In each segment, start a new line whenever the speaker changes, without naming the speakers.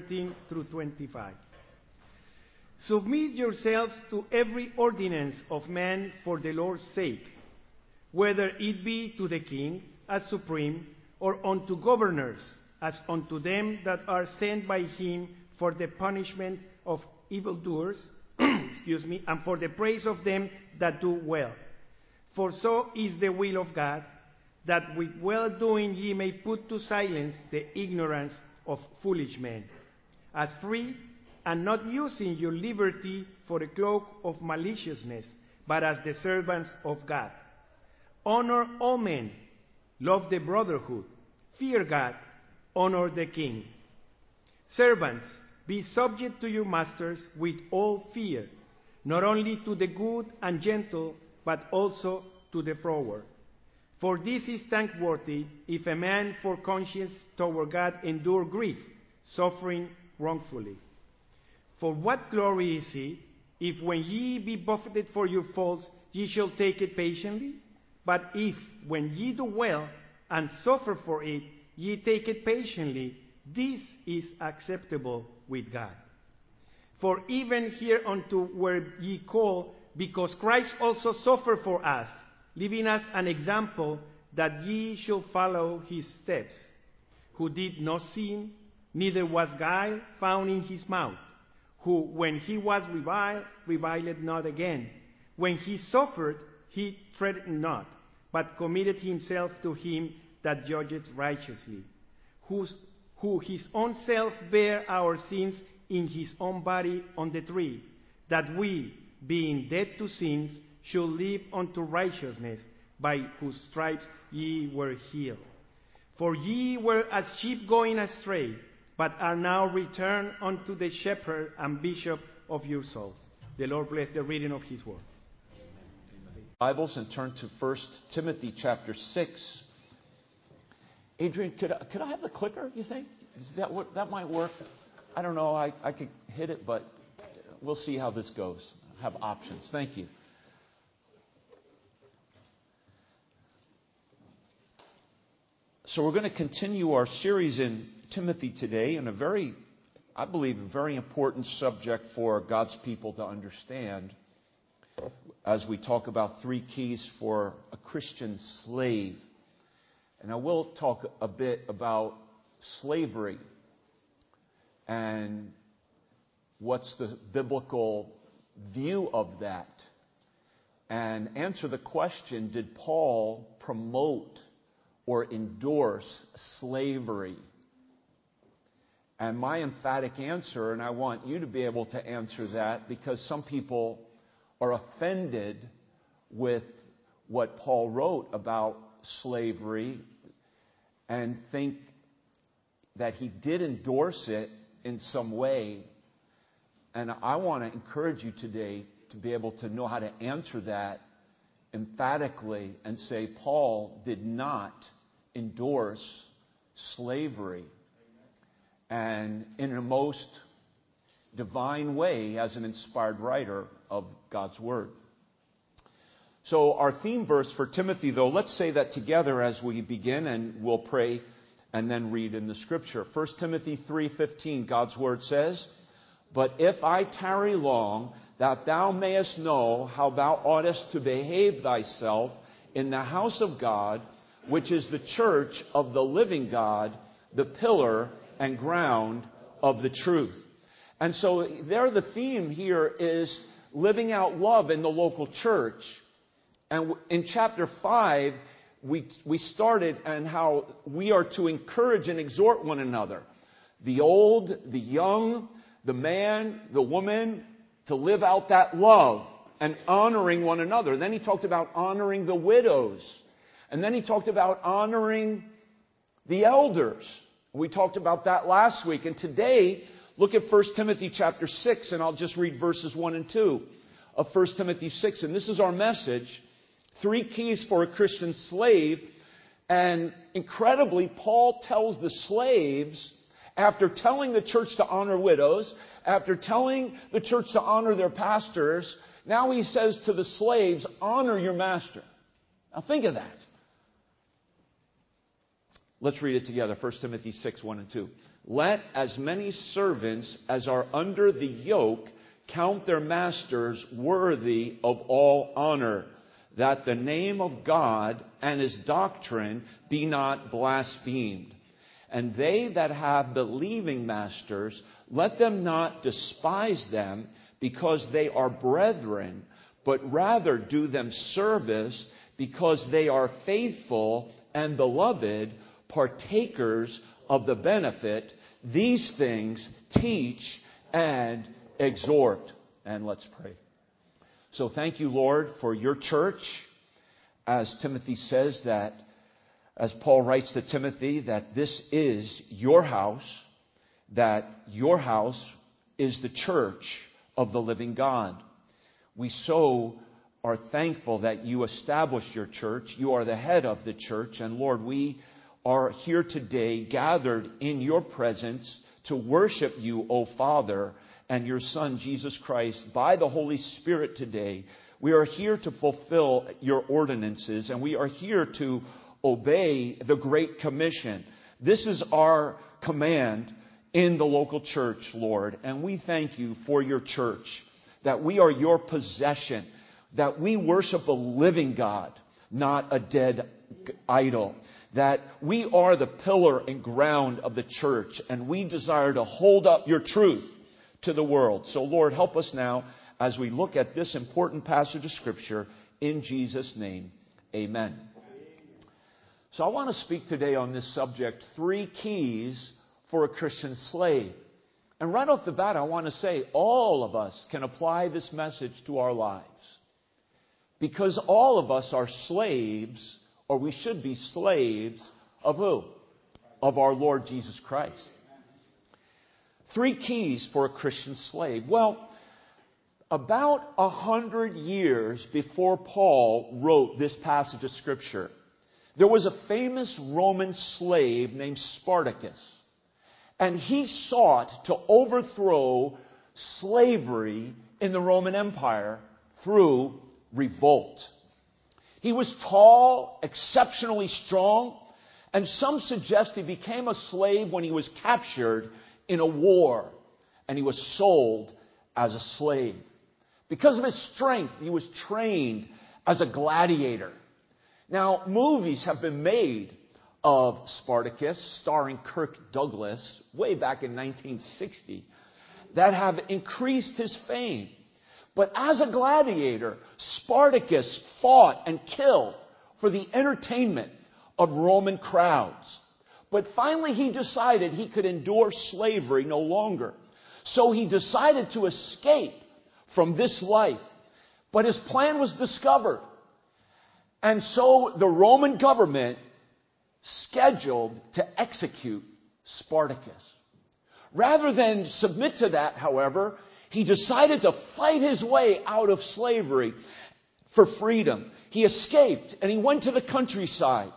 13 through 25. Submit yourselves to every ordinance of man for the Lord's sake, whether it be to the king as supreme, or unto governors as unto them that are sent by him for the punishment of evildoers, excuse me, and for the praise of them that do well. For so is the will of God, that with well doing ye may put to silence the ignorance of foolish men. As free, and not using your liberty for a cloak of maliciousness, but as the servants of God. Honor all men, love the brotherhood, fear God, honor the king. Servants, be subject to your masters with all fear, not only to the good and gentle, but also to the froward. For this is thankworthy if a man for conscience toward God endure grief, suffering wrongfully. For what glory is it, if when ye be buffeted for your faults, ye shall take it patiently? But if, when ye do well, and suffer for it, ye take it patiently, this is acceptable with God. For even hereunto were ye called, because Christ also suffered for us, leaving us an example that ye should follow his steps, who did not sin, neither was guile found in his mouth, who, when he was reviled, reviled not again. When he suffered, he threatened not, but committed himself to him that judgeth righteously, whose, who his own self bare our sins in his own body on the tree, that we, being dead to sins, should live unto righteousness, by whose stripes ye were healed. For ye were as sheep going astray, but are now returned unto the shepherd and bishop of your souls. The Lord bless the reading of his word.
Bibles and turn to 1 Timothy chapter 6. Adrian, could I, could I have the clicker, you think? That, that might work. I don't know. I, I could hit it, but we'll see how this goes. Have options. Thank you. So, we're going to continue our series in Timothy today in a very, I believe, a very important subject for God's people to understand as we talk about three keys for a Christian slave. And I will talk a bit about slavery and what's the biblical view of that. And answer the question Did Paul promote or endorse slavery? And my emphatic answer, and I want you to be able to answer that because some people are offended with what Paul wrote about slavery and think that he did endorse it in some way. And I want to encourage you today to be able to know how to answer that emphatically and say Paul did not endorse slavery. And in a most divine way, as an inspired writer of God's Word. So, our theme verse for Timothy, though, let's say that together as we begin and we'll pray and then read in the scripture. 1 Timothy 3:15 God's word says, "But if I tarry long, that thou mayest know how thou oughtest to behave thyself in the house of God, which is the church of the living God, the pillar and ground of the truth." And so there the theme here is living out love in the local church. And in chapter 5, we, we started and how we are to encourage and exhort one another. The old, the young, the man, the woman, to live out that love and honoring one another. Then he talked about honoring the widows. And then he talked about honoring the elders. We talked about that last week. And today, look at 1 Timothy chapter 6, and I'll just read verses 1 and 2 of 1 Timothy 6. And this is our message three keys for a Christian slave. And incredibly, Paul tells the slaves, after telling the church to honor widows, after telling the church to honor their pastors, now he says to the slaves, honor your master. Now think of that. Let's read it together. 1 Timothy 6, 1 and 2. let as many servants as are under the yoke count their masters worthy of all honor, that the name of God and his doctrine be not blasphemed. And they that have believing masters, let them not despise them because they are brethren, but rather do them service because they are faithful and beloved, partakers of the benefit. These things teach and exhort. And let's pray. So thank you, Lord, for your church. As Timothy says that, as Paul writes to Timothy, that this is your house, that your house is the church of the living God. We so are thankful that you established your church. You are the head of the church. And Lord, we are here today gathered in your presence to worship you, O Father, and your Son, Jesus Christ, by the Holy Spirit today. We are here to fulfill your ordinances, and we are here to obey the Great Commission. This is our command in the local church, Lord, and we thank you for your church, that we are your possession, that we worship a living God, not a dead idol that we are the pillar and ground of the church, and we desire to hold up your truth to the world. So, Lord, help us now as we look at this important passage of Scripture in Jesus' name. Amen. So, I want to speak today on this subject three keys for a Christian slave. And right off the bat, I want to say all of us can apply this message to our lives. Because all of us are slaves, or we should be slaves of who? Of our Lord Jesus Christ. Three keys for a Christian slave. Well, about a hundred years before Paul wrote this passage of Scripture, there was a famous Roman slave named Spartacus. And he sought to overthrow slavery in the Roman Empire through revolt. He was tall, exceptionally strong, and some suggest he became a slave when he was captured in a war and he was sold as a slave. Because of his strength, he was trained as a gladiator. Now, movies have been made of Spartacus, starring Kirk Douglas, way back in 1960, that have increased his fame. But as a gladiator, Spartacus fought and killed for the entertainment of Roman crowds. But finally, he decided he could endure slavery no longer. So he decided to escape from this life. But his plan was discovered. And so the Roman government scheduled to execute Spartacus. Rather than submit to that, however, he decided to fight his way out of slavery for freedom. He escaped and he went to the countryside.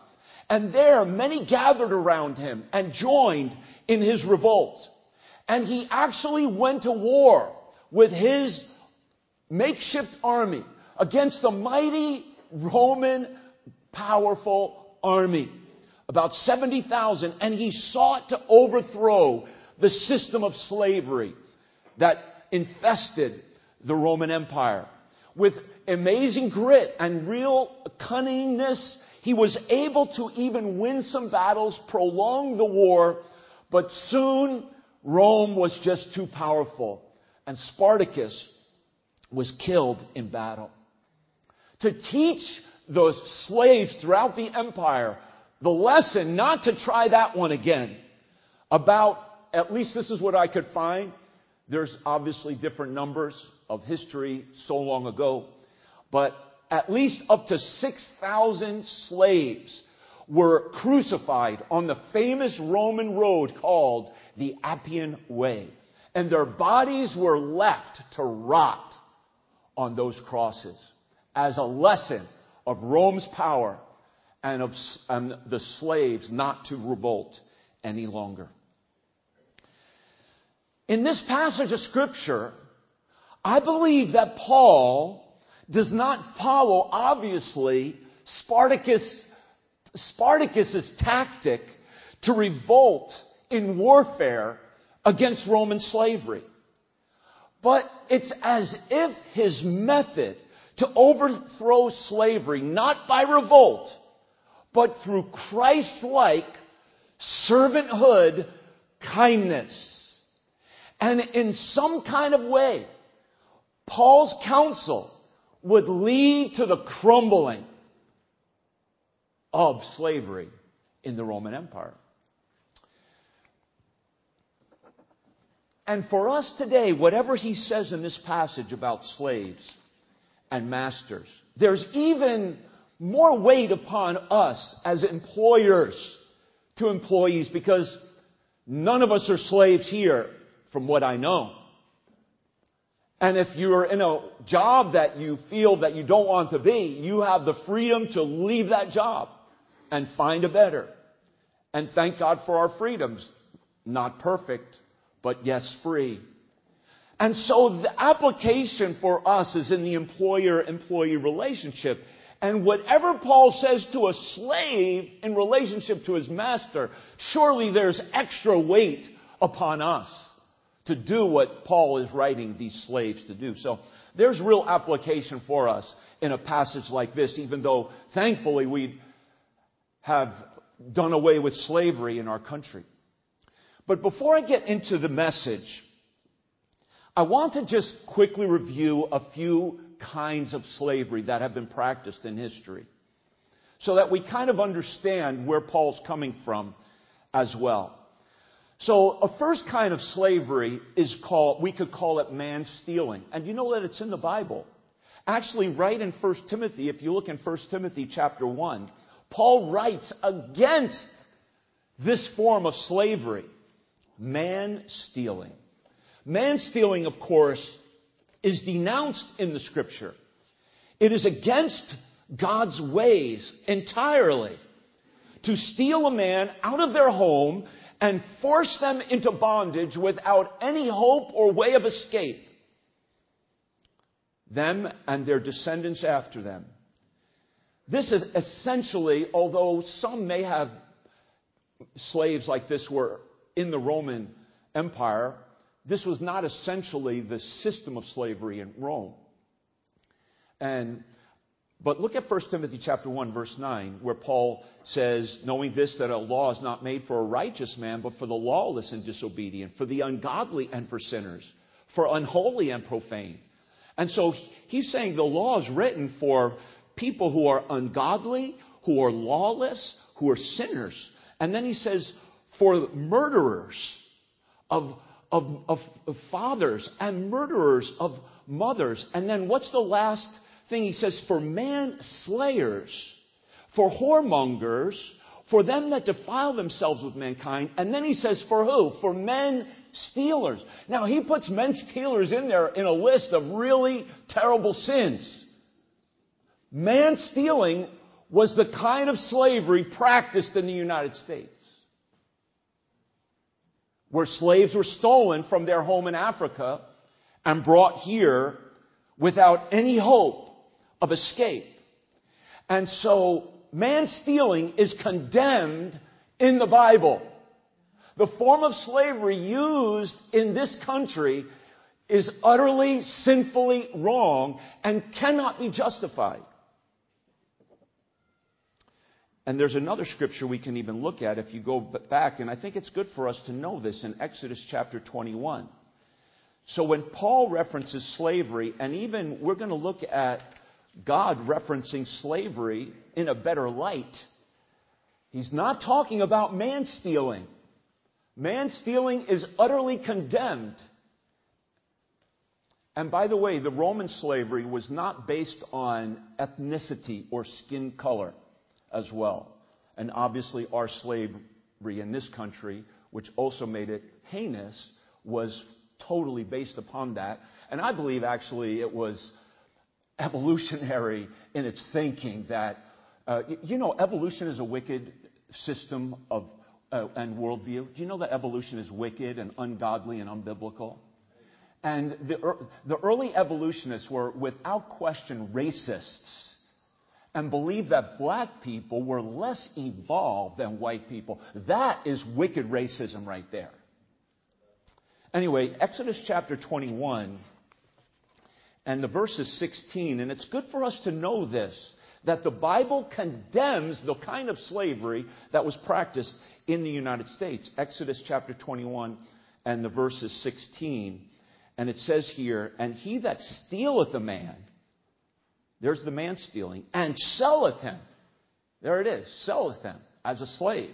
And there many gathered around him and joined in his revolt. And he actually went to war with his makeshift army against the mighty Roman powerful army. About 70,000. And he sought to overthrow the system of slavery that infested the Roman Empire. With amazing grit and real cunningness, he was able to even win some battles, prolong the war, but soon Rome was just too powerful, and Spartacus was killed in battle. To teach those slaves throughout the empire the lesson not to try that one again about, at least this is what I could find, there's obviously different numbers of history so long ago, but at least up to 6,000 slaves were crucified on the famous Roman road called the Appian Way. And their bodies were left to rot on those crosses as a lesson of Rome's power and of and the slaves not to revolt any longer. In this passage of Scripture, I believe that Paul does not follow, obviously, Spartacus, Spartacus's tactic to revolt in warfare against Roman slavery. But it's as if his method to overthrow slavery, not by revolt, but through Christ like servanthood, kindness. And in some kind of way, Paul's counsel would lead to the crumbling of slavery in the Roman Empire. And for us today, whatever he says in this passage about slaves and masters, there's even more weight upon us as employers to employees because none of us are slaves here, from what I know. And if you're in a job that you feel that you don't want to be, you have the freedom to leave that job and find a better. And thank God for our freedoms. Not perfect, but yes, free. And so the application for us is in the employer employee relationship. And whatever Paul says to a slave in relationship to his master, surely there's extra weight upon us to do what Paul is writing these slaves to do. So there's real application for us in a passage like this, even though thankfully we have done away with slavery in our country. But before I get into the message, I want to just quickly review a few kinds of slavery that have been practiced in history so that we kind of understand where Paul's coming from as well. So, a first kind of slavery is called, we could call it man stealing. And you know that it's in the Bible. Actually, right in 1 Timothy, if you look in 1 Timothy chapter 1, Paul writes against this form of slavery man stealing. Man stealing, of course, is denounced in the scripture. It is against God's ways entirely to steal a man out of their home and force them into bondage without any hope or way of escape. Them and their descendants after them. This is essentially, although some may have slaves like this were in the Roman Empire, this was not essentially the system of slavery in Rome. And but look at 1 Timothy chapter 1 verse 9 where Paul says, knowing this that a law is not made for a righteous man but for the lawless and disobedient, for the ungodly and for sinners, for unholy and profane. And so he's saying the law is written for people who are ungodly, who are lawless, who are sinners. And then he says for murderers of, of, of, of fathers and murderers of mothers. And then what's the last thing? He says, for manslayers, for whoremongers, for them that defile themselves with mankind. And then he says, for who? For men stealers. Now he puts men stealers in there in a list of really terrible sins. Man stealing was the kind of slavery practiced in the United States where slaves were stolen from their home in Africa and brought here without any hope of escape. And so man stealing is condemned in the Bible. The form of slavery used in this country is utterly sinfully wrong and cannot be justified. And there's another scripture we can even look at if you go back, and I think it's good for us to know this in Exodus chapter 21. So when Paul references slavery, and even we're going to look at God referencing slavery in a better light, he's not talking about man stealing. Man stealing is utterly condemned. And by the way, the Roman slavery was not based on ethnicity or skin color as well. And obviously, our slavery in this country, which also made it heinous, was totally based upon that. And I believe actually it was evolutionary in its thinking that, uh, you know, evolution is a wicked system of uh, and worldview. Do you know that evolution is wicked and ungodly and unbiblical? And the, the early evolutionists were, without question, racists and believed that black people were less evolved than white people. That is wicked racism right there. Anyway, Exodus chapter 21 and the verse is 16, and it's good for us to know this that the Bible condemns the kind of slavery that was practiced in the United States. Exodus chapter 21 and the verse is 16. And it says here, And he that stealeth a man, there's the man stealing, and selleth him, there it is, selleth him as a slave.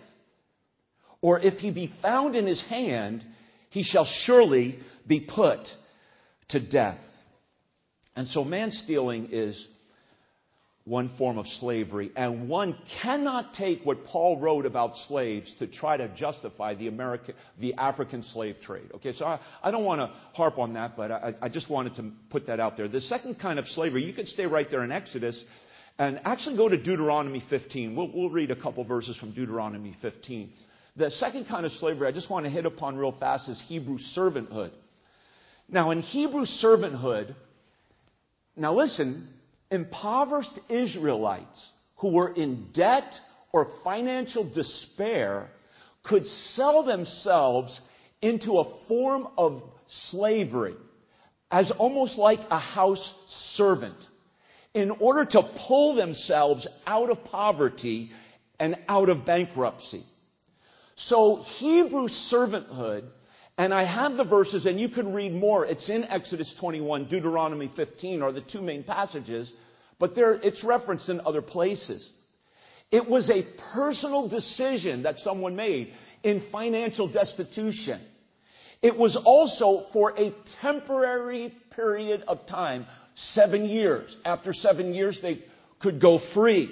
Or if he be found in his hand, he shall surely be put to death. And so man stealing is one form of slavery, and one cannot take what Paul wrote about slaves to try to justify the American, the African slave trade. Okay, so I, I don't want to harp on that, but I, I just wanted to put that out there. The second kind of slavery, you could stay right there in Exodus and actually go to Deuteronomy 15. We'll, we'll read a couple verses from Deuteronomy 15. The second kind of slavery I just want to hit upon real fast is Hebrew servanthood. Now, in Hebrew servanthood, now listen, impoverished Israelites who were in debt or financial despair could sell themselves into a form of slavery as almost like a house servant in order to pull themselves out of poverty and out of bankruptcy. So Hebrew servanthood, and I have the verses and you can read more. It's in Exodus 21, Deuteronomy 15 are the two main passages, but there, it's referenced in other places. It was a personal decision that someone made in financial destitution. It was also for a temporary period of time, seven years. After seven years, they could go free.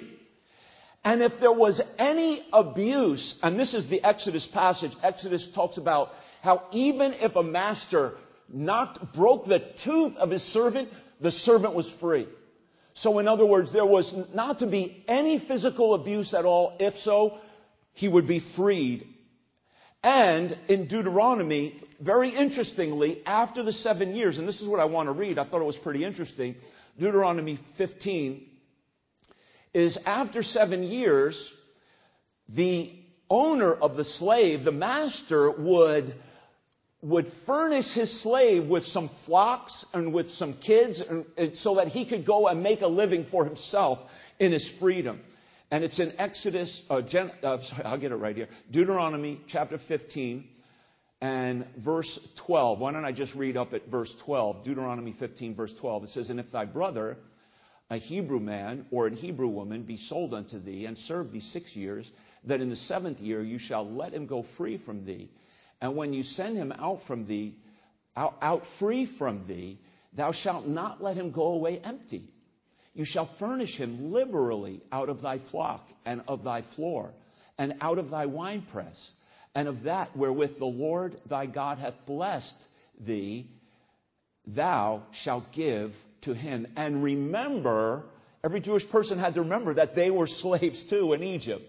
And if there was any abuse, and this is the Exodus passage, Exodus talks about how even if a master knocked, broke the tooth of his servant, the servant was free. So in other words, there was not to be any physical abuse at all. If so, he would be freed. And in Deuteronomy, very interestingly, after the seven years, and this is what I want to read, I thought it was pretty interesting. Deuteronomy 15, is after seven years, the owner of the slave, the master, would, would furnish his slave with some flocks and with some kids and, and so that he could go and make a living for himself in his freedom. And it's in Exodus, uh, Gen, uh, sorry, I'll get it right here. Deuteronomy chapter 15 and verse 12. Why don't I just read up at verse 12? Deuteronomy 15, verse 12. It says, And if thy brother a Hebrew man or a Hebrew woman be sold unto thee and serve thee six years, that in the seventh year you shall let him go free from thee. And when you send him out from thee, out, out free from thee, thou shalt not let him go away empty. You shall furnish him liberally out of thy flock and of thy floor and out of thy winepress and of that wherewith the Lord thy God hath blessed thee, thou shalt give to him. And remember, every Jewish person had to remember that they were slaves too in Egypt.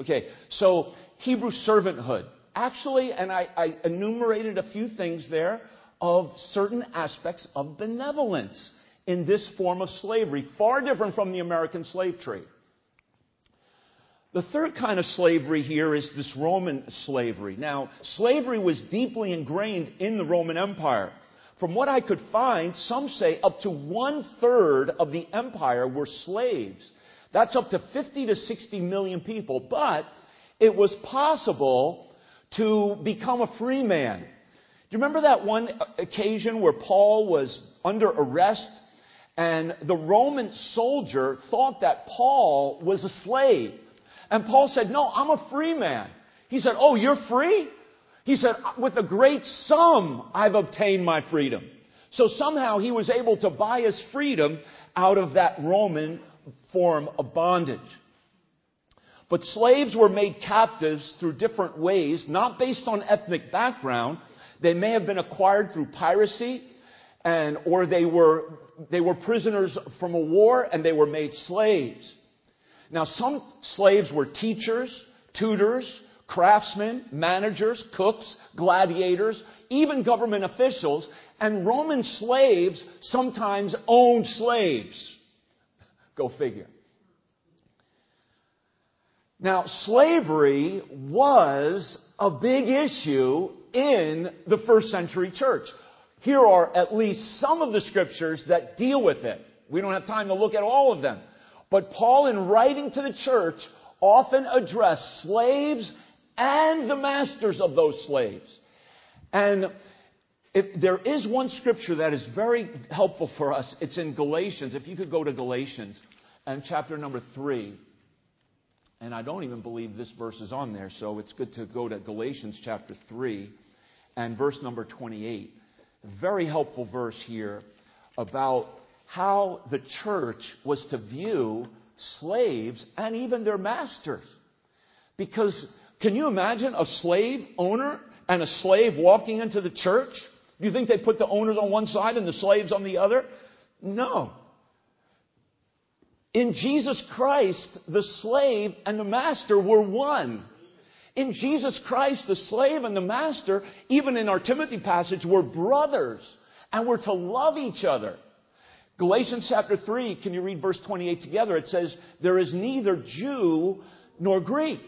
Okay, so Hebrew servanthood. Actually, and I, I enumerated a few things there of certain aspects of benevolence in this form of slavery, far different from the American slave trade. The third kind of slavery here is this Roman slavery. Now, slavery was deeply ingrained in the Roman Empire. From what I could find, some say up to one third of the empire were slaves. That's up to 50 to 60 million people. But it was possible to become a free man. Do you remember that one occasion where Paul was under arrest and the Roman soldier thought that Paul was a slave? And Paul said, No, I'm a free man. He said, Oh, you're free? He said, with a great sum, I've obtained my freedom. So somehow he was able to buy his freedom out of that Roman form of bondage. But slaves were made captives through different ways, not based on ethnic background. They may have been acquired through piracy, and, or they were, they were prisoners from a war and they were made slaves. Now, some slaves were teachers, tutors, craftsmen, managers, cooks, gladiators, even government officials, and Roman slaves sometimes owned slaves. Go figure. Now, slavery was a big issue in the first century church. Here are at least some of the scriptures that deal with it. We don't have time to look at all of them. But Paul, in writing to the church, often addressed slaves and the masters of those slaves. And if there is one scripture that is very helpful for us, it's in Galatians. If you could go to Galatians and chapter number 3. And I don't even believe this verse is on there, so it's good to go to Galatians chapter 3 and verse number 28. Very helpful verse here about how the church was to view slaves and even their masters. Because can you imagine a slave owner and a slave walking into the church? Do you think they put the owners on one side and the slaves on the other? No. In Jesus Christ, the slave and the master were one. In Jesus Christ, the slave and the master, even in our Timothy passage, were brothers and were to love each other. Galatians chapter 3, can you read verse 28 together? It says, There is neither Jew nor Greek.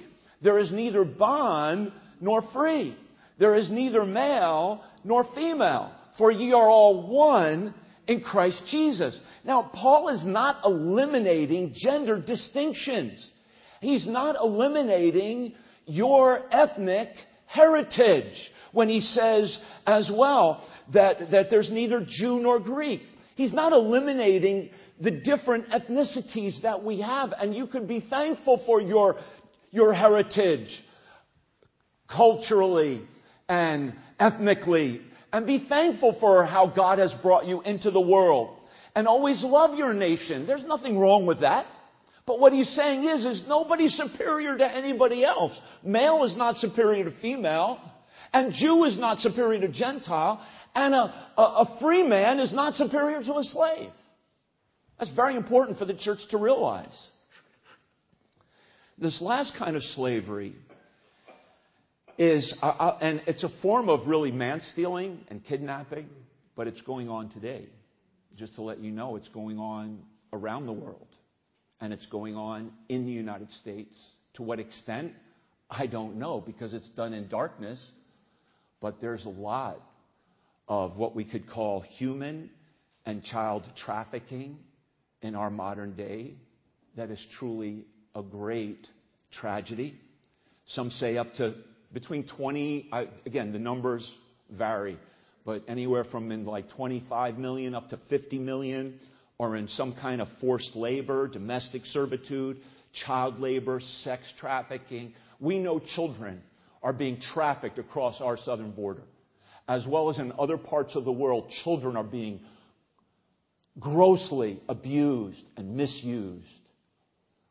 There is neither bond nor free. There is neither male nor female. For ye are all one in Christ Jesus. Now, Paul is not eliminating gender distinctions. He's not eliminating your ethnic heritage when he says as well that, that there's neither Jew nor Greek. He's not eliminating the different ethnicities that we have, and you could be thankful for your, your heritage culturally and ethnically, and be thankful for how God has brought you into the world and always love your nation. There's nothing wrong with that. But what he's saying is, is nobody's superior to anybody else. Male is not superior to female, and Jew is not superior to Gentile, and a, a, a free man is not superior to a slave. That's very important for the church to realize. This last kind of slavery is, uh, uh, and it's a form of really man stealing and kidnapping, but it's going on today just to let you know, it's going on around the world. And it's going on in the United States. To what extent? I don't know because it's done in darkness. But there's a lot of what we could call human and child trafficking in our modern day that is truly a great tragedy. Some say up to between 20, uh, again, the numbers vary, but anywhere from in like 25 million up to 50 million are in some kind of forced labor, domestic servitude, child labor, sex trafficking. We know children are being trafficked across our southern border. As well as in other parts of the world, children are being grossly abused and misused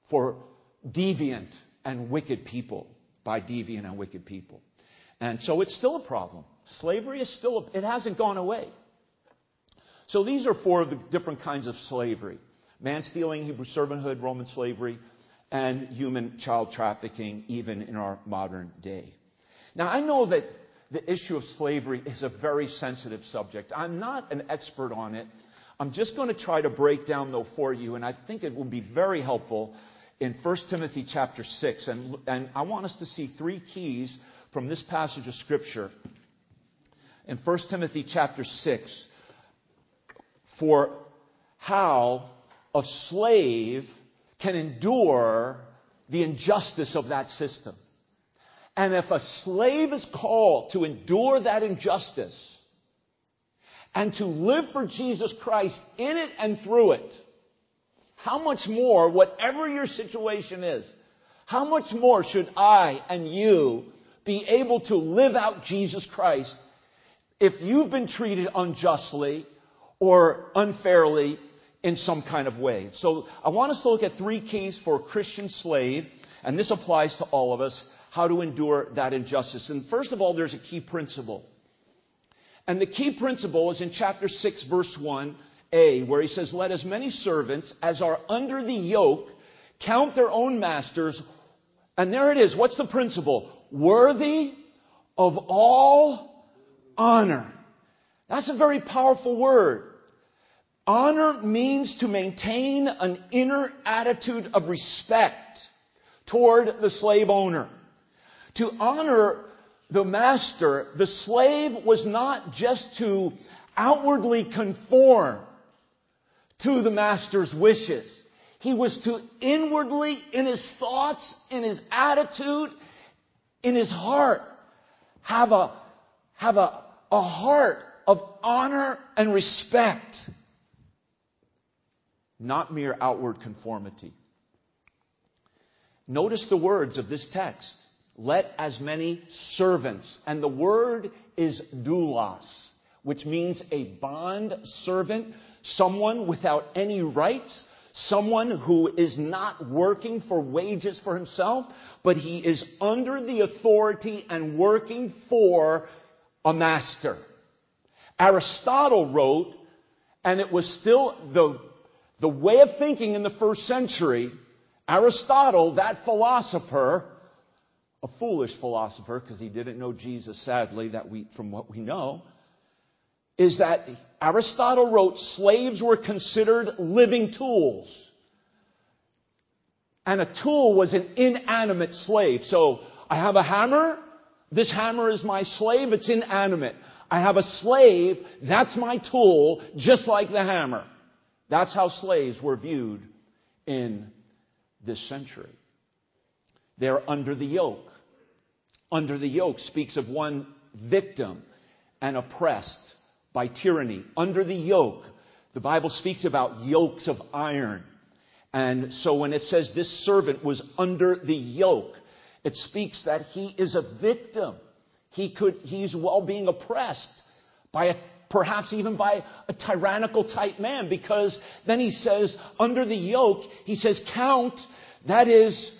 for deviant and wicked people, by deviant and wicked people. And so it's still a problem. Slavery is still, it hasn't gone away. So these are four of the different kinds of slavery man stealing, Hebrew servanthood, Roman slavery, and human child trafficking, even in our modern day. Now, I know that the issue of slavery is a very sensitive subject. I'm not an expert on it. I'm just going to try to break down, though, for you, and I think it will be very helpful in 1 Timothy chapter 6. And, and I want us to see three keys from this passage of Scripture in 1 Timothy chapter 6 for how a slave can endure the injustice of that system. And if a slave is called to endure that injustice and to live for Jesus Christ in it and through it, how much more, whatever your situation is, how much more should I and you be able to live out Jesus Christ if you've been treated unjustly or unfairly in some kind of way. So I want us to look at three keys for a Christian slave, and this applies to all of us, how to endure that injustice. And first of all, there's a key principle. And the key principle is in chapter 6, verse 1a, where he says, Let as many servants as are under the yoke count their own masters. And there it is. What's the principle? Worthy of all honor. That's a very powerful word. Honor means to maintain an inner attitude of respect, toward the slave owner. To honor the master, the slave was not just to outwardly conform to the master's wishes. He was to inwardly, in his thoughts, in his attitude, in his heart, have a, have a, a heart of honor and respect. Not mere outward conformity. Notice the words of this text. Let as many servants. And the word is doulos, which means a bond servant, someone without any rights, someone who is not working for wages for himself, but he is under the authority and working for a master. Aristotle wrote, and it was still the, the way of thinking in the first century. Aristotle, that philosopher, a foolish philosopher, because he didn't know Jesus, sadly, that we, from what we know, is that Aristotle wrote slaves were considered living tools. And a tool was an inanimate slave. So I have a hammer. This hammer is my slave. It's inanimate. I have a slave. That's my tool, just like the hammer. That's how slaves were viewed in this century. They're under the yoke. Under the yoke speaks of one victim and oppressed by tyranny. Under the yoke, the Bible speaks about yokes of iron. And so when it says this servant was under the yoke, it speaks that he is a victim. He could, he's well being oppressed by a, perhaps even by a tyrannical type man because then he says under the yoke, he says count, that is,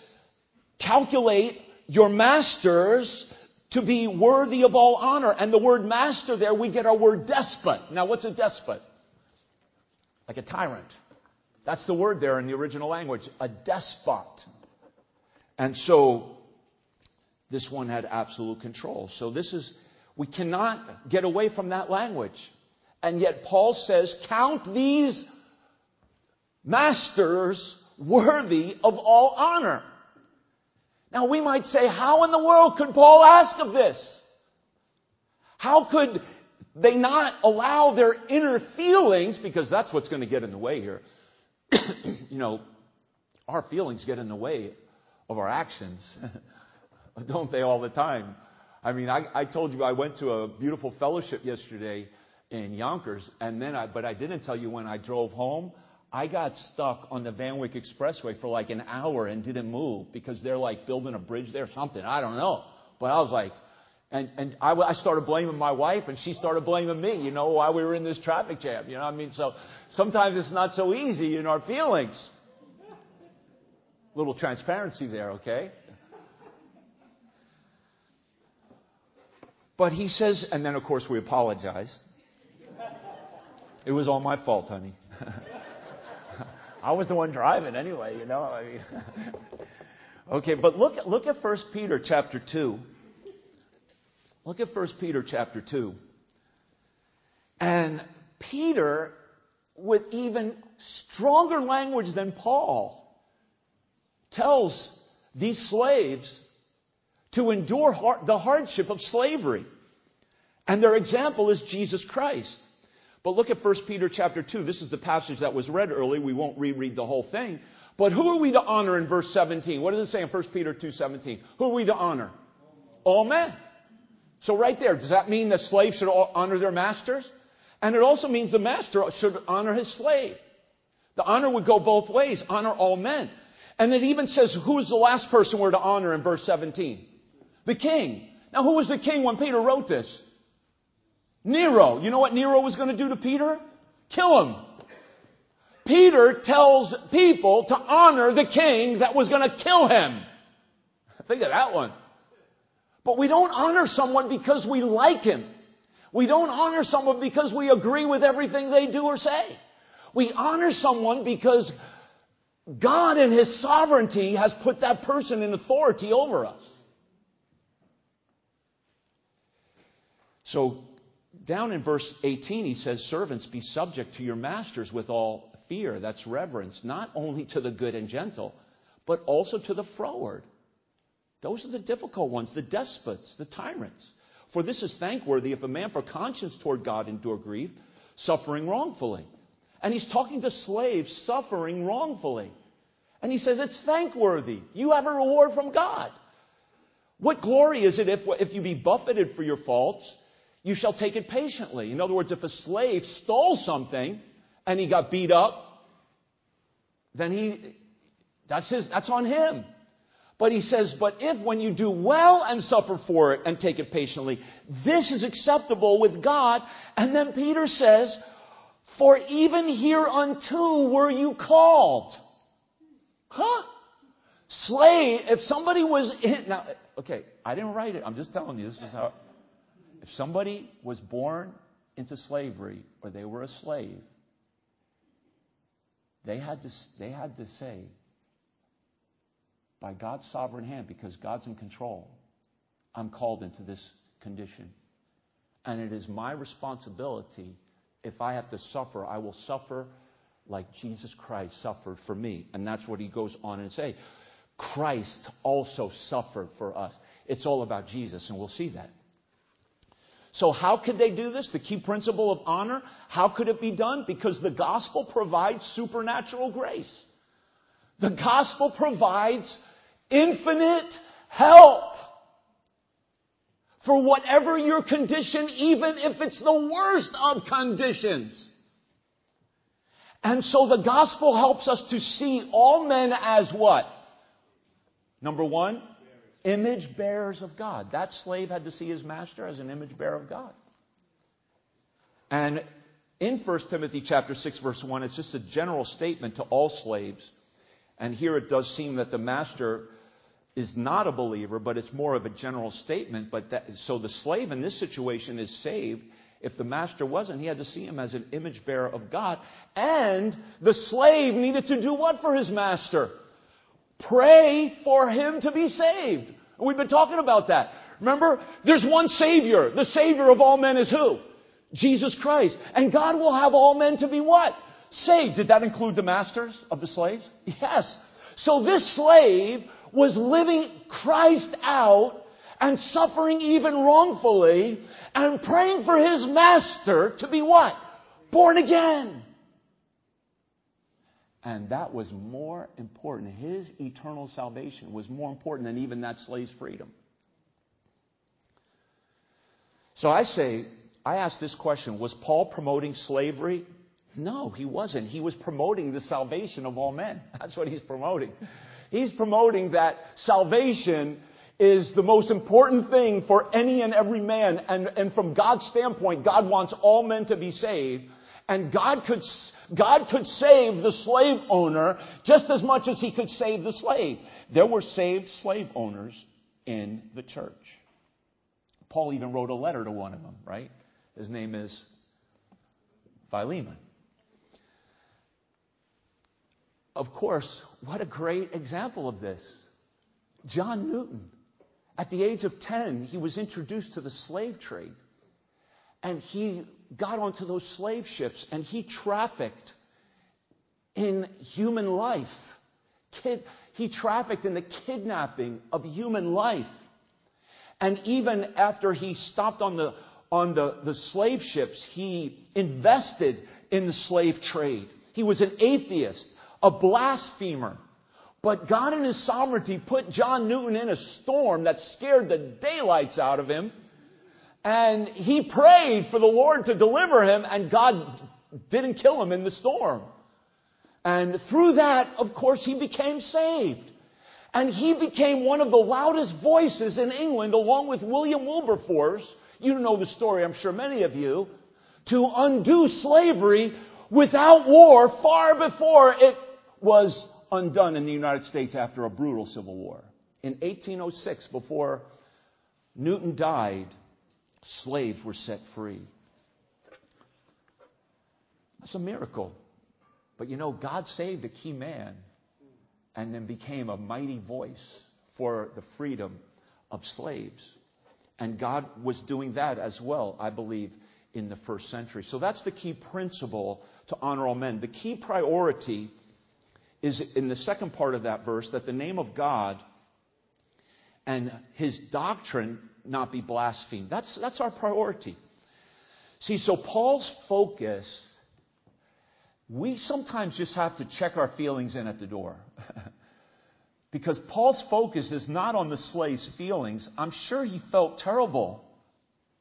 calculate your masters to be worthy of all honor. And the word master there, we get our word despot. Now what's a despot? Like a tyrant. That's the word there in the original language, a despot. And so this one had absolute control. So this is, we cannot get away from that language. And yet Paul says, count these masters worthy of all honor. Now we might say, how in the world could Paul ask of this? How could they not allow their inner feelings, because that's what's going to get in the way here, you know, our feelings get in the way of our actions, don't they, all the time? I mean, I, I told you I went to a beautiful fellowship yesterday in Yonkers, and then I, but I didn't tell you when I drove home. I got stuck on the Van Wyck Expressway for like an hour and didn't move because they're like building a bridge there, or something. I don't know. But I was like, and, and I, I started blaming my wife and she started blaming me, you know, why we were in this traffic jam. You know I mean? So sometimes it's not so easy in our feelings. Little transparency there, okay? But he says, and then of course we apologized. It was all my fault, honey. I was the one driving anyway, you know. I mean, okay, but look, look at 1 Peter chapter 2. Look at 1 Peter chapter 2. And Peter, with even stronger language than Paul, tells these slaves to endure the hardship of slavery. And their example is Jesus Christ. But look at 1 Peter chapter 2. This is the passage that was read early. We won't reread the whole thing. But who are we to honor in verse 17? What does it say in 1 Peter 2:17? Who are we to honor? All men. So right there, does that mean that slaves should honor their masters? And it also means the master should honor his slave. The honor would go both ways. Honor all men. And it even says who is the last person we're to honor in verse 17? The king. Now who was the king when Peter wrote this? Nero. You know what Nero was going to do to Peter? Kill him. Peter tells people to honor the king that was going to kill him. Think of that one. But we don't honor someone because we like him. We don't honor someone because we agree with everything they do or say. We honor someone because God in His sovereignty has put that person in authority over us. So down in verse 18, he says, Servants, be subject to your masters with all fear. That's reverence, not only to the good and gentle, but also to the froward. Those are the difficult ones, the despots, the tyrants. For this is thankworthy if a man for conscience toward God endure grief, suffering wrongfully. And he's talking to slaves suffering wrongfully. And he says it's thankworthy. You have a reward from God. What glory is it if, if you be buffeted for your faults, you shall take it patiently? In other words, if a slave stole something and he got beat up, then he, that's his, that's on him. But he says, but if when you do well and suffer for it and take it patiently, this is acceptable with God. And then Peter says, for even hereunto were you called. Huh? Slave, if somebody was in, now, okay, I didn't write it. I'm just telling you, this is how, if somebody was born into slavery or they were a slave, they had to, they had to say, by God's sovereign hand, because God's in control, I'm called into this condition. And it is my responsibility. If I have to suffer, I will suffer like Jesus Christ suffered for me. And that's what he goes on and say. Christ also suffered for us. It's all about Jesus, and we'll see that. So, how could they do this? The key principle of honor. How could it be done? Because the gospel provides supernatural grace. The gospel provides infinite help for whatever your condition, even if it's the worst of conditions. And so the gospel helps us to see all men as what? Number one, image bearers of God. That slave had to see his master as an image bearer of God. And in 1 Timothy chapter 6 verse 1, it's just a general statement to all slaves. And here it does seem that the master is not a believer, but it's more of a general statement. But that, so the slave in this situation is saved. If the master wasn't, he had to see him as an image bearer of God. And the slave needed to do what for his master? Pray for him to be saved. We've been talking about that. Remember, there's one Savior. The Savior of all men is who? Jesus Christ. And God will have all men to be what? Saved. Did that include the masters of the slaves? Yes. So this slave was living Christ out and suffering even wrongfully and praying for his master to be what? Born again. And that was more important. His eternal salvation was more important than even that slave's freedom. So I say, I ask this question Was Paul promoting slavery? No, he wasn't. He was promoting the salvation of all men. That's what he's promoting. He's promoting that salvation is the most important thing for any and every man. And, and from God's standpoint, God wants all men to be saved. And God could, God could save the slave owner just as much as he could save the slave. There were saved slave owners in the church. Paul even wrote a letter to one of them, right? His name is Philemon. Of course, what a great example of this. John Newton. At the age of 10, he was introduced to the slave trade. And he got onto those slave ships and he trafficked in human life. Kid, he trafficked in the kidnapping of human life. And even after he stopped on the, on the, the slave ships, he invested in the slave trade. He was an atheist, a blasphemer. But God in His sovereignty put John Newton in a storm that scared the daylights out of him. And he prayed for the Lord to deliver him, and God didn't kill him in the storm. And through that, of course, he became saved. And he became one of the loudest voices in England, along with William Wilberforce. You know the story, I'm sure many of you, to undo slavery without war far before it was undone in the United States after a brutal civil war. In 1806, before Newton died, slaves were set free. That's a miracle. But you know, God saved a key man and then became a mighty voice for the freedom of slaves. And God was doing that as well, I believe, in the first century. So that's the key principle to honor all men. The key priority is in the second part of that verse that the name of God and his doctrine not be blasphemed. That's, that's our priority. See, so Paul's focus, we sometimes just have to check our feelings in at the door. because Paul's focus is not on the slave's feelings. I'm sure he felt terrible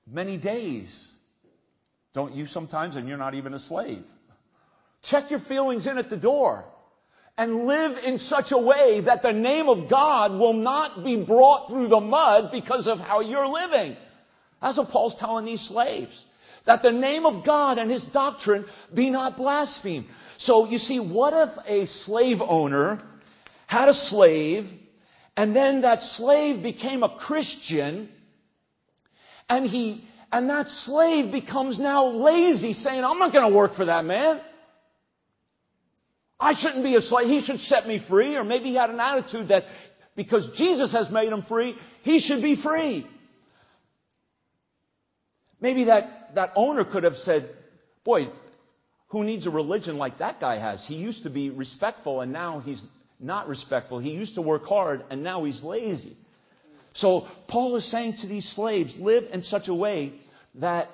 many days. Don't you sometimes? And you're not even a slave. Check your feelings in at the door and live in such a way that the name of God will not be brought through the mud because of how you're living. That's what Paul's telling these slaves. That the name of God and his doctrine be not blasphemed. So you see, what if a slave owner had a slave and then that slave became a Christian and he, and that slave becomes now lazy saying, I'm not going to work for that man. I shouldn't be a slave. He should set me free. Or maybe he had an attitude that because Jesus has made him free, he should be free. Maybe that, that owner could have said, Boy, who needs a religion like that guy has? He used to be respectful and now he's not respectful. He used to work hard and now he's lazy. So Paul is saying to these slaves, live in such a way that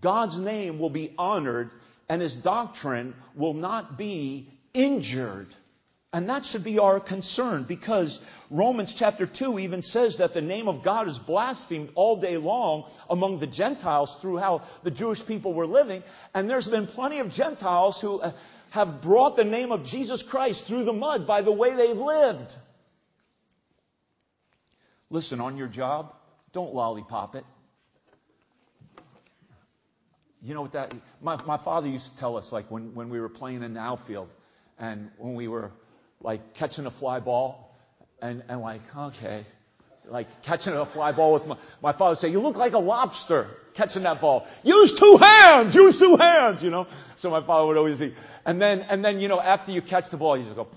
God's name will be honored and his doctrine will not be injured. And that should be our concern because Romans chapter 2 even says that the name of God is blasphemed all day long among the Gentiles through how the Jewish people were living. And there's been plenty of Gentiles who uh, have brought the name of Jesus Christ through the mud by the way they've lived. Listen, on your job, don't lollipop it. You know what that, my, my father used to tell us, like when, when we were playing in the outfield, and when we were like catching a fly ball, and, and like, okay, like catching a fly ball with my, my father say, you look like a lobster catching that ball. Use two hands, use two hands, you know. So my father would always be, and then, and then, you know, after you catch the ball, you just go,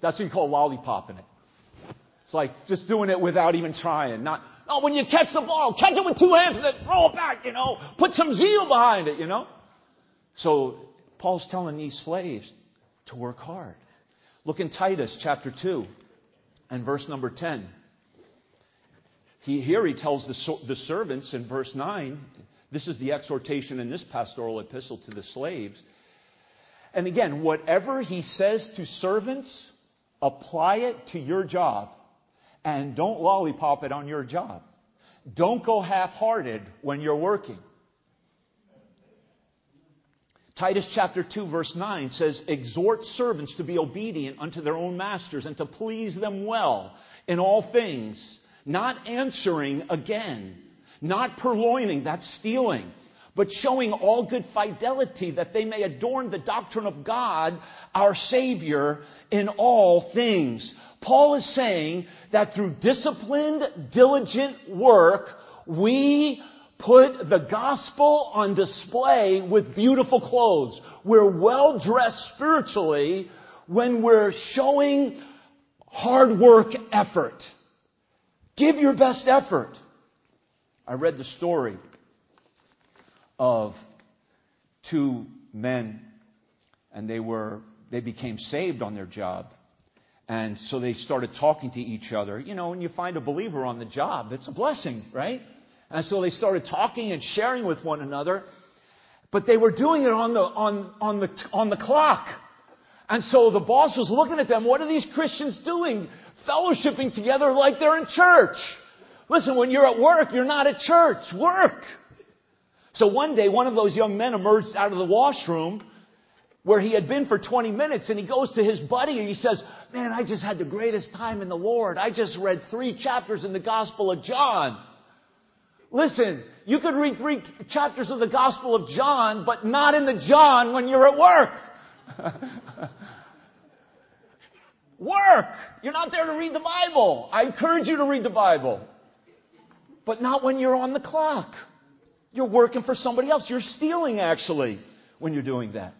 that's what you call lollipopping it. It's like just doing it without even trying. Not, oh, when you catch the ball, catch it with two hands and then throw it back, you know. Put some zeal behind it, you know. So Paul's telling these slaves to work hard. Look in Titus chapter 2 and verse number 10. He, here he tells the, the servants in verse 9, this is the exhortation in this pastoral epistle to the slaves. And again, whatever he says to servants, apply it to your job. And don't lollipop it on your job. Don't go half hearted when you're working. Titus chapter 2 verse 9 says, Exhort servants to be obedient unto their own masters and to please them well in all things, not answering again, not purloining, that's stealing, but showing all good fidelity that they may adorn the doctrine of God, our Savior, in all things. Paul is saying that through disciplined, diligent work, we put the gospel on display with beautiful clothes. We're well dressed spiritually when we're showing hard work effort. Give your best effort. I read the story of two men and they were they became saved on their job. And so they started talking to each other. You know, when you find a believer on the job, it's a blessing, right? And so they started talking and sharing with one another. But they were doing it on the, on, on the, on the clock. And so the boss was looking at them. What are these Christians doing? Fellowshipping together like they're in church. Listen, when you're at work, you're not at church. Work. So one day, one of those young men emerged out of the washroom where he had been for 20 minutes and he goes to his buddy and he says, Man, I just had the greatest time in the Lord. I just read three chapters in the Gospel of John. Listen, you could read three chapters of the Gospel of John, but not in the John when you're at work. work! You're not there to read the Bible. I encourage you to read the Bible. But not when you're on the clock. You're working for somebody else. You're stealing, actually, when you're doing that.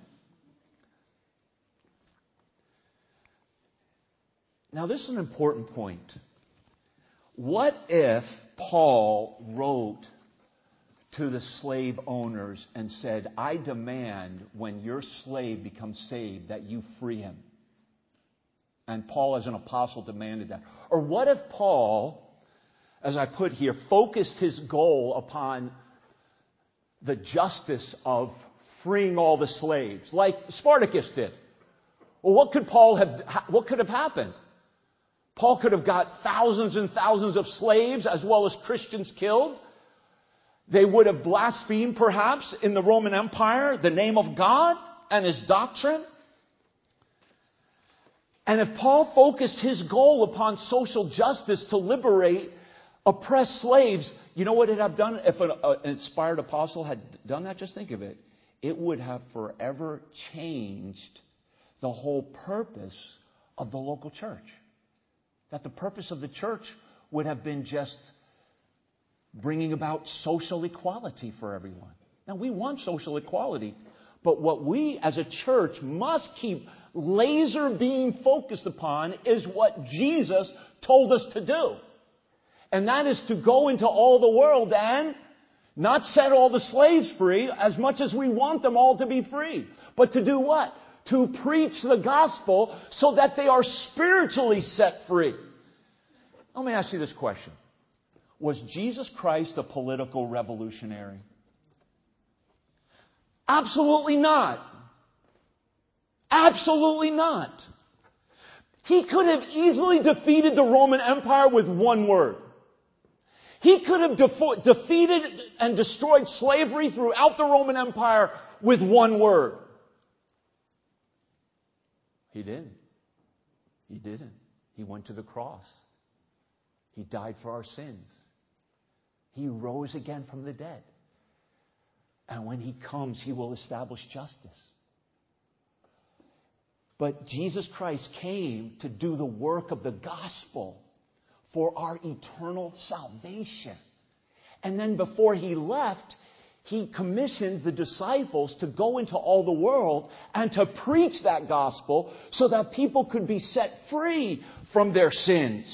Now, this is an important point. What if Paul wrote to the slave owners and said, I demand when your slave becomes saved that you free him? And Paul, as an apostle, demanded that. Or what if Paul, as I put here, focused his goal upon the justice of freeing all the slaves, like Spartacus did? Well, what could Paul have, what could have happened? Paul could have got thousands and thousands of slaves as well as Christians killed. They would have blasphemed, perhaps, in the Roman Empire, the name of God and his doctrine. And if Paul focused his goal upon social justice to liberate oppressed slaves, you know what it would have done if an, uh, an inspired apostle had done that? Just think of it. It would have forever changed the whole purpose of the local church. That the purpose of the church would have been just bringing about social equality for everyone. Now, we want social equality, but what we as a church must keep laser beam focused upon is what Jesus told us to do. And that is to go into all the world and not set all the slaves free as much as we want them all to be free, but to do what? To preach the gospel so that they are spiritually set free. Let me ask you this question. Was Jesus Christ a political revolutionary? Absolutely not. Absolutely not. He could have easily defeated the Roman Empire with one word. He could have defo- defeated and destroyed slavery throughout the Roman Empire with one word. He didn't. He didn't. He went to the cross. He died for our sins. He rose again from the dead. And when he comes, he will establish justice. But Jesus Christ came to do the work of the gospel for our eternal salvation. And then before he left, he commissioned the disciples to go into all the world and to preach that gospel so that people could be set free from their sins.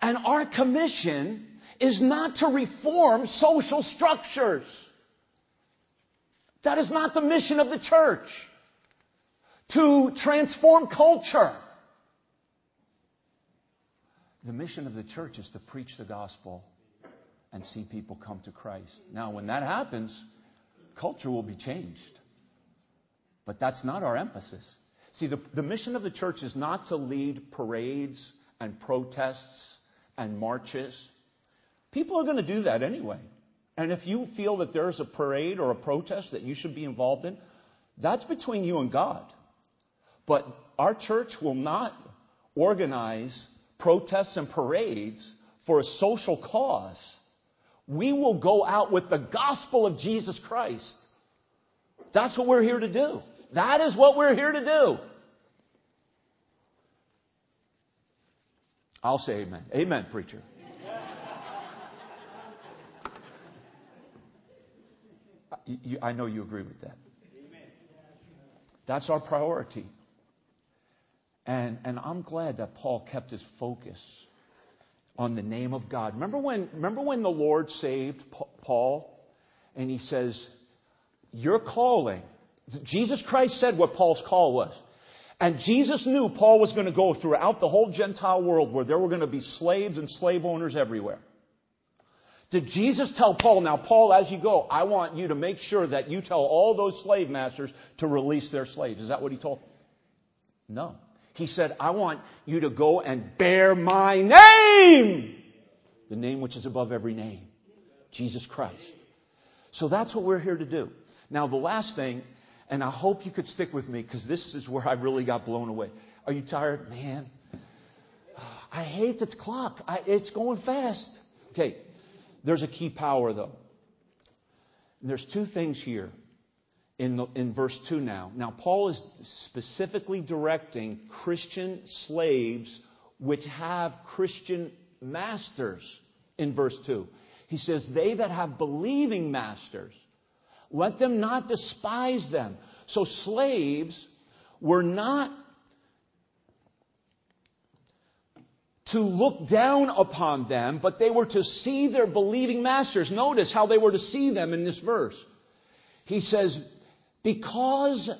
And our commission is not to reform social structures. That is not the mission of the church. To transform culture. The mission of the church is to preach the gospel and see people come to Christ. Now, when that happens, culture will be changed. But that's not our emphasis. See, the, the mission of the church is not to lead parades and protests and marches. People are going to do that anyway. And if you feel that there's a parade or a protest that you should be involved in, that's between you and God. But our church will not organize protests and parades for a social cause. We will go out with the gospel of Jesus Christ. That's what we're here to do. That is what we're here to do. I'll say amen. Amen, preacher. I know you agree with that. That's our priority. And, and I'm glad that Paul kept his focus on the name of God. Remember when, remember when the Lord saved Paul? And he says, Your calling. Jesus Christ said what Paul's call was. And Jesus knew Paul was going to go throughout the whole Gentile world where there were going to be slaves and slave owners everywhere. Did Jesus tell Paul, now, Paul, as you go, I want you to make sure that you tell all those slave masters to release their slaves? Is that what he told? No. He said, I want you to go and bear my name. The name which is above every name. Jesus Christ. So that's what we're here to do. Now, the last thing, and I hope you could stick with me because this is where I really got blown away. Are you tired? Man, I hate the clock. I, it's going fast. Okay, there's a key power, though. And there's two things here in, the, in verse 2 now. Now, Paul is specifically directing Christian slaves which have Christian masters in verse 2. He says, They that have believing masters, let them not despise them. So, slaves were not to look down upon them, but they were to see their believing masters. Notice how they were to see them in this verse. He says, because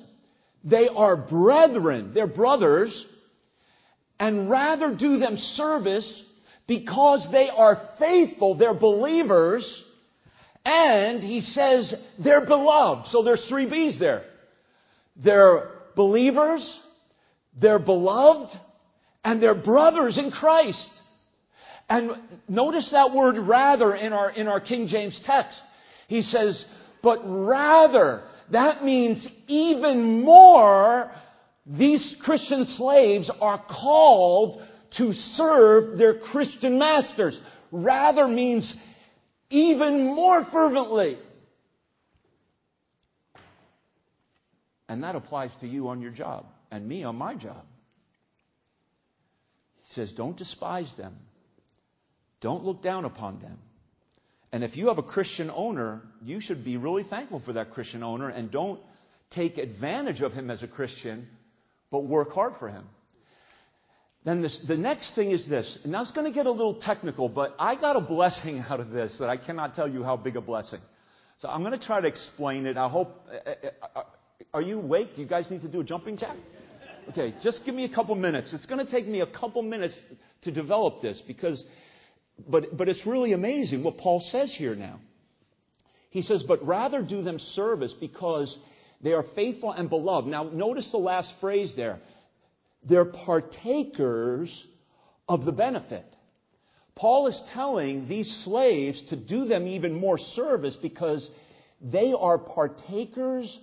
they are brethren, they're brothers, and rather do them service because they are faithful, they're believers, and he says they're beloved. So there's three B's there. They're believers, they're beloved, and they're brothers in Christ. And notice that word rather in our, in our King James text. He says, but rather, that means even more, these Christian slaves are called to serve their Christian masters. Rather means even more fervently. And that applies to you on your job and me on my job. He says, don't despise them. Don't look down upon them. And if you have a Christian owner, you should be really thankful for that Christian owner and don't take advantage of him as a Christian, but work hard for him. Then this, the next thing is this, and that's going to get a little technical, but I got a blessing out of this that I cannot tell you how big a blessing. So I'm going to try to explain it. I hope. Uh, uh, uh, are you awake? Do you guys need to do a jumping jack? Okay, just give me a couple minutes. It's going to take me a couple minutes to develop this because, but, but it's really amazing what Paul says here now. He says, but rather do them service because they are faithful and beloved. Now, notice the last phrase there. They're partakers of the benefit. Paul is telling these slaves to do them even more service because they are partakers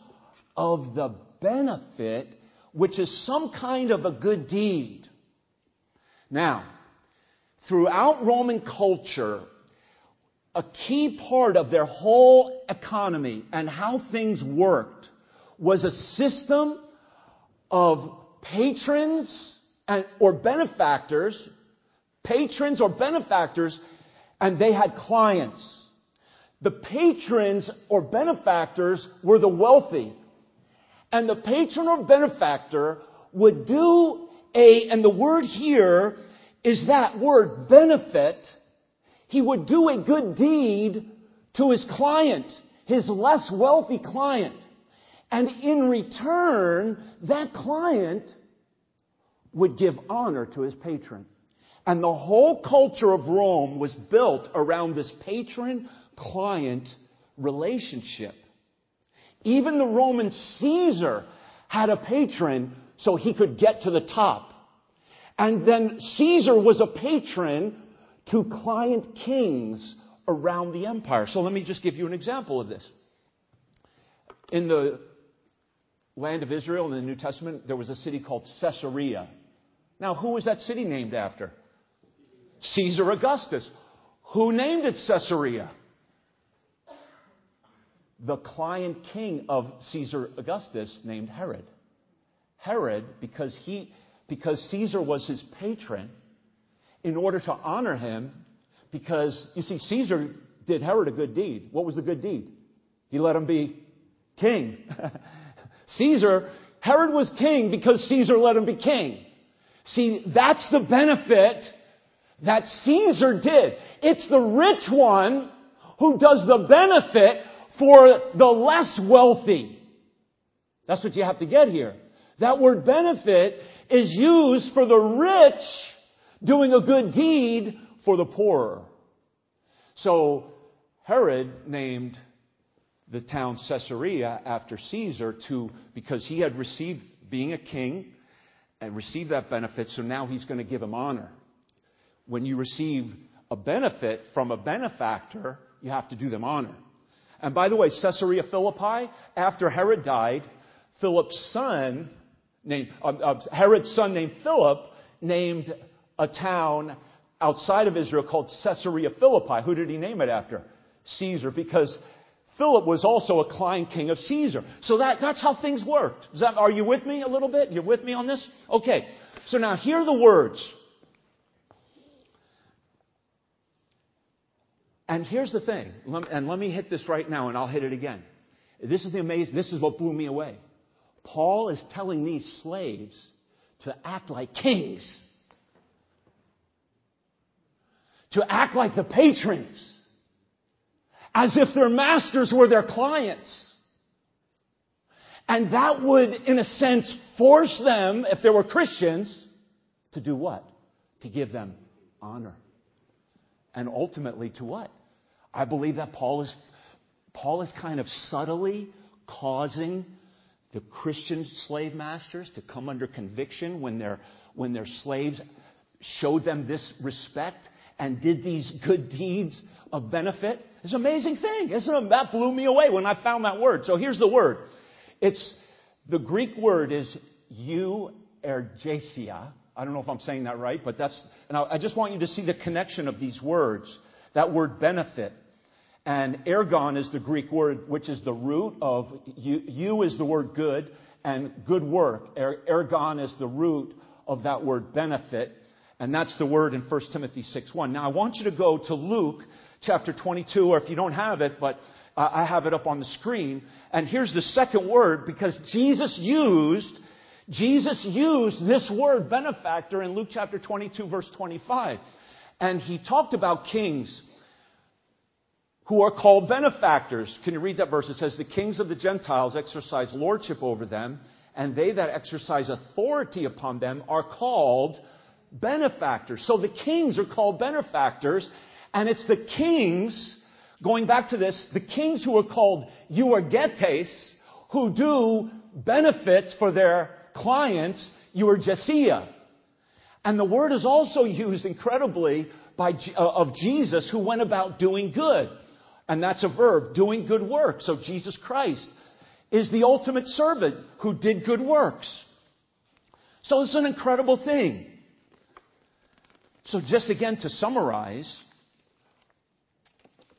of the benefit, which is some kind of a good deed. Now, throughout Roman culture, a key part of their whole economy and how things worked was a system of patrons and, or benefactors, patrons or benefactors, and they had clients. The patrons or benefactors were the wealthy. And the patron or benefactor would do a, and the word here is that word, benefit. He would do a good deed to his client, his less wealthy client. And in return, that client would give honor to his patron. And the whole culture of Rome was built around this patron client relationship. Even the Roman Caesar had a patron so he could get to the top. And then Caesar was a patron to client kings around the empire. So let me just give you an example of this. In the land of Israel in the New Testament, there was a city called Caesarea. Now, who was that city named after? Caesar Augustus. Who named it Caesarea? The client king of Caesar Augustus named Herod. Herod, because he, because Caesar was his patron, in order to honor him, because you see, Caesar did Herod a good deed. What was the good deed? He let him be king. Caesar, Herod was king because Caesar let him be king. See, that's the benefit that Caesar did. It's the rich one who does the benefit for the less wealthy. That's what you have to get here. That word benefit is used for the rich doing a good deed for the poorer. So Herod named the town Caesarea after Caesar to, because he had received being a king and received that benefit, so now he's going to give him honor. When you receive a benefit from a benefactor, you have to do them honor. And by the way, Caesarea Philippi, after Herod died, Philip's son, named, uh, Herod's son named Philip, named a town outside of Israel called Caesarea Philippi. Who did he name it after? Caesar, because Philip was also a client king of Caesar. So that, that's how things worked. That, are you with me a little bit? You're with me on this? Okay. So now hear the words. And here's the thing, and let me hit this right now, and I'll hit it again. This is the amazing, this is what blew me away. Paul is telling these slaves to act like kings, to act like the patrons as if their masters were their clients. And that would, in a sense, force them, if they were Christians, To do what? To give them honor. And ultimately to what? I believe that Paul is, Paul is kind of subtly causing the Christian slave masters to come under conviction when their, when their slaves showed them this respect and did these good deeds of benefit. It's an amazing thing, isn't it? That blew me away when I found that word. So here's the word. It's the Greek word is euergesia. I don't know if I'm saying that right, but that's, and I just want you to see the connection of these words. That word benefit. And ergon is the Greek word, which is the root of, you, you is the word good, and good work. Er, ergon is the root of that word benefit. And that's the word in 1 Timothy 6.1. Now I want you to go to Luke chapter 22, or if you don't have it, but I have it up on the screen. And here's the second word because Jesus used, Jesus used this word benefactor in Luke chapter 22 verse 25. And he talked about kings who are called benefactors. Can you read that verse? It says, The kings of the Gentiles exercise lordship over them, and they that exercise authority upon them are called benefactors. So the kings are called benefactors, and it's the kings, going back to this, the kings who are called euergetes, who do benefits for their clients, euergesia. And the word is also used incredibly by, uh, of Jesus who went about doing good. And that's a verb, doing good works. So Jesus Christ is the ultimate servant who did good works. So it's an incredible thing. So, just again to summarize,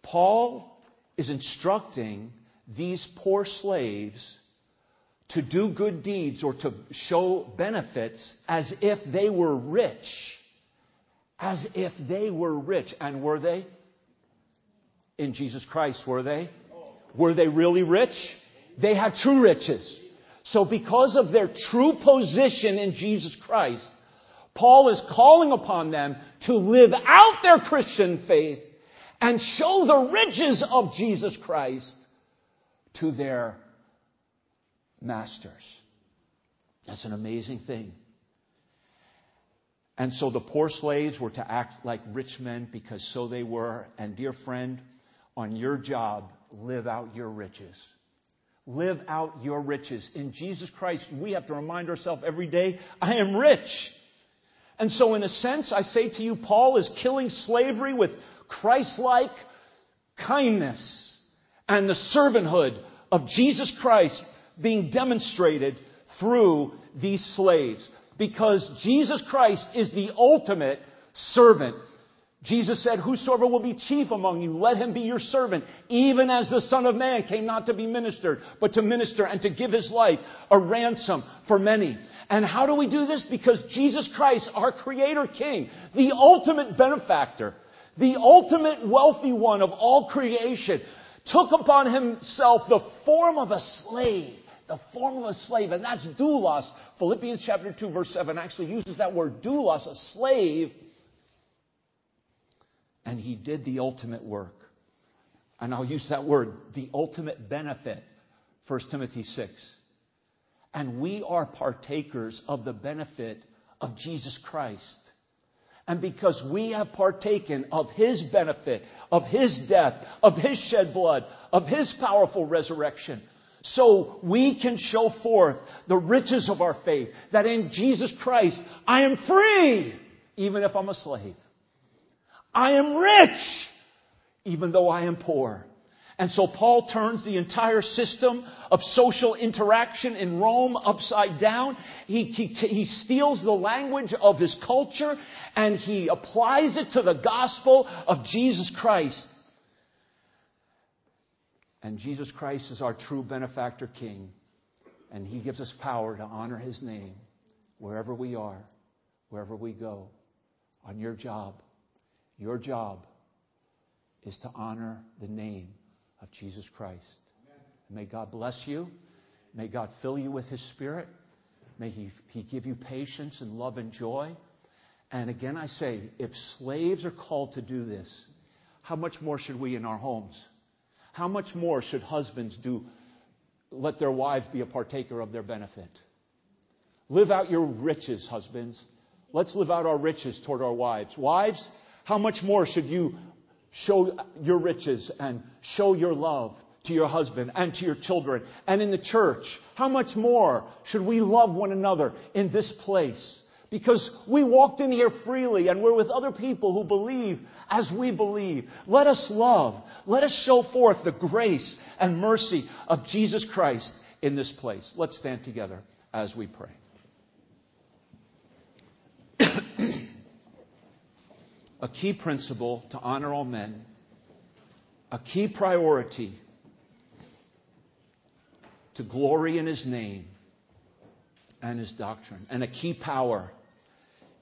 Paul is instructing these poor slaves to do good deeds or to show benefits as if they were rich. As if they were rich. And were they? In Jesus Christ, were they? Were they really rich? They had true riches. So, because of their true position in Jesus Christ, Paul is calling upon them to live out their Christian faith and show the riches of Jesus Christ to their masters. That's an amazing thing. And so the poor slaves were to act like rich men because so they were. And dear friend, on your job, live out your riches. Live out your riches. In Jesus Christ, we have to remind ourselves every day, I am rich. And so, in a sense, I say to you, Paul is killing slavery with Christ like kindness and the servanthood of Jesus Christ being demonstrated through these slaves. Because Jesus Christ is the ultimate servant. Jesus said, Whosoever will be chief among you, let him be your servant, even as the Son of Man came not to be ministered, but to minister and to give his life a ransom for many. And how do we do this? Because Jesus Christ, our Creator King, the ultimate benefactor, the ultimate wealthy one of all creation, took upon himself the form of a slave. The form of a slave, and that's doulos. Philippians chapter 2, verse 7 actually uses that word doulos, a slave. And he did the ultimate work. And I'll use that word, the ultimate benefit. 1 Timothy 6. And we are partakers of the benefit of Jesus Christ. And because we have partaken of His benefit, of His death, of His shed blood, of His powerful resurrection, so we can show forth the riches of our faith that in Jesus Christ I am free, even if I'm a slave. I am rich, even though I am poor. And so Paul turns the entire system of social interaction in Rome upside down. He, he, he, steals the language of his culture and he applies it to the gospel of Jesus Christ. And Jesus Christ is our true benefactor king. And he gives us power to honor his name wherever we are, wherever we go, on your job. Your job is to honor the name of Jesus Christ. May God bless you. May God fill you with His Spirit. May He, he give you patience and love and joy. And again, I say, if slaves are called to do this, how much more should we in our homes? How much more should husbands do, let their wives be a partaker of their benefit? Live out your riches, husbands. Let's live out our riches toward our wives. Wives, how much more should you show your riches and show your love to your husband and to your children and in the church? How much more should we love one another in this place? Because we walked in here freely and we're with other people who believe as we believe. Let us love. Let us show forth the grace and mercy of Jesus Christ in this place. Let's stand together as we pray. A key principle to honor all men, a key priority to glory in his name and his doctrine, and a key power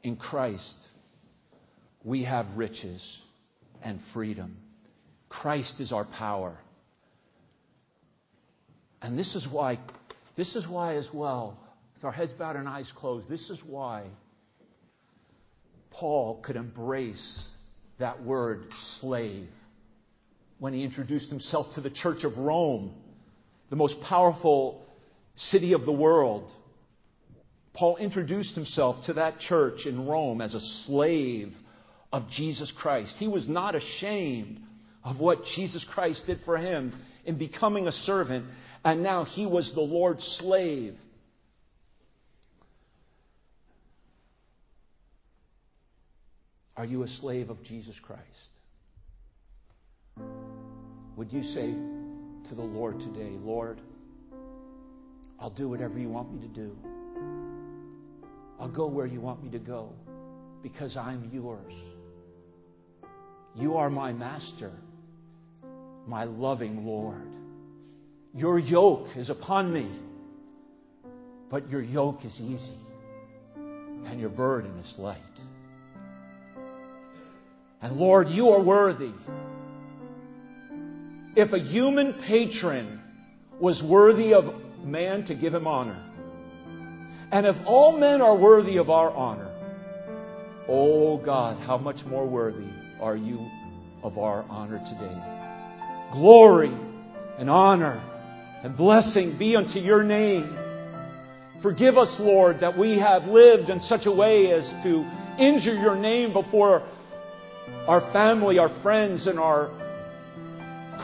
in Christ. We have riches and freedom. Christ is our power. And this is why, this is why as well, with our heads bowed and eyes closed, this is why Paul could embrace that word slave when he introduced himself to the church of Rome, the most powerful city of the world. Paul introduced himself to that church in Rome as a slave of Jesus Christ. He was not ashamed of what Jesus Christ did for him in becoming a servant, and now he was the Lord's slave. Are you a slave of Jesus Christ? Would you say to the Lord today, Lord, I'll do whatever you want me to do. I'll go where you want me to go because I'm yours. You are my master, my loving Lord. Your yoke is upon me, but your yoke is easy and your burden is light. And Lord, you are worthy. If a human patron was worthy of man to give him honor, and if all men are worthy of our honor, oh God, how much more worthy are you of our honor today? Glory and honor and blessing be unto your name. Forgive us, Lord, that we have lived in such a way as to injure your name before our family, our friends, and our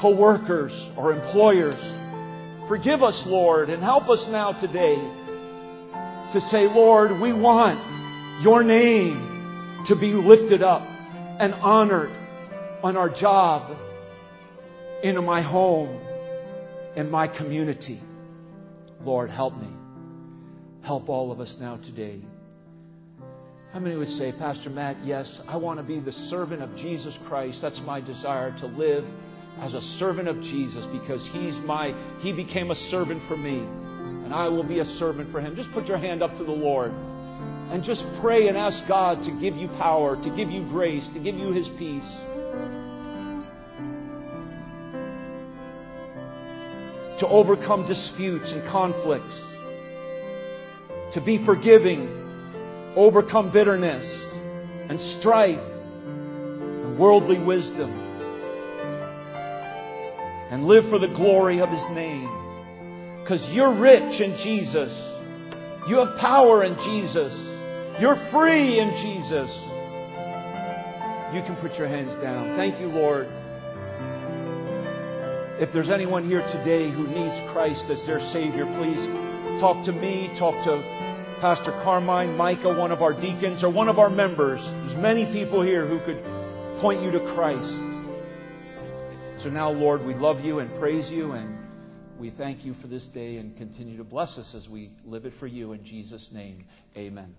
co workers, our employers. Forgive us, Lord, and help us now today to say, Lord, we want your name to be lifted up and honored on our job, in my home, in my community. Lord, help me. Help all of us now today. How many would say, Pastor Matt, yes, I want to be the servant of Jesus Christ. That's my desire to live as a servant of Jesus because he's my he became a servant for me and I will be a servant for him. Just put your hand up to the Lord and just pray and ask God to give you power, to give you grace, to give you his peace. To overcome disputes and conflicts. To be forgiving overcome bitterness and strife and worldly wisdom and live for the glory of His name. Because you're rich in Jesus. You have power in Jesus. You're free in Jesus. You can put your hands down. Thank you, Lord. If there's anyone here today who needs Christ as their Savior, please talk to me, talk to Pastor Carmine, Micah, one of our deacons, or one of our members. There's many people here who could point you to Christ. So now, Lord, we love you and praise you, and we thank you for this day and continue to bless us as we live it for you. In Jesus' name, amen.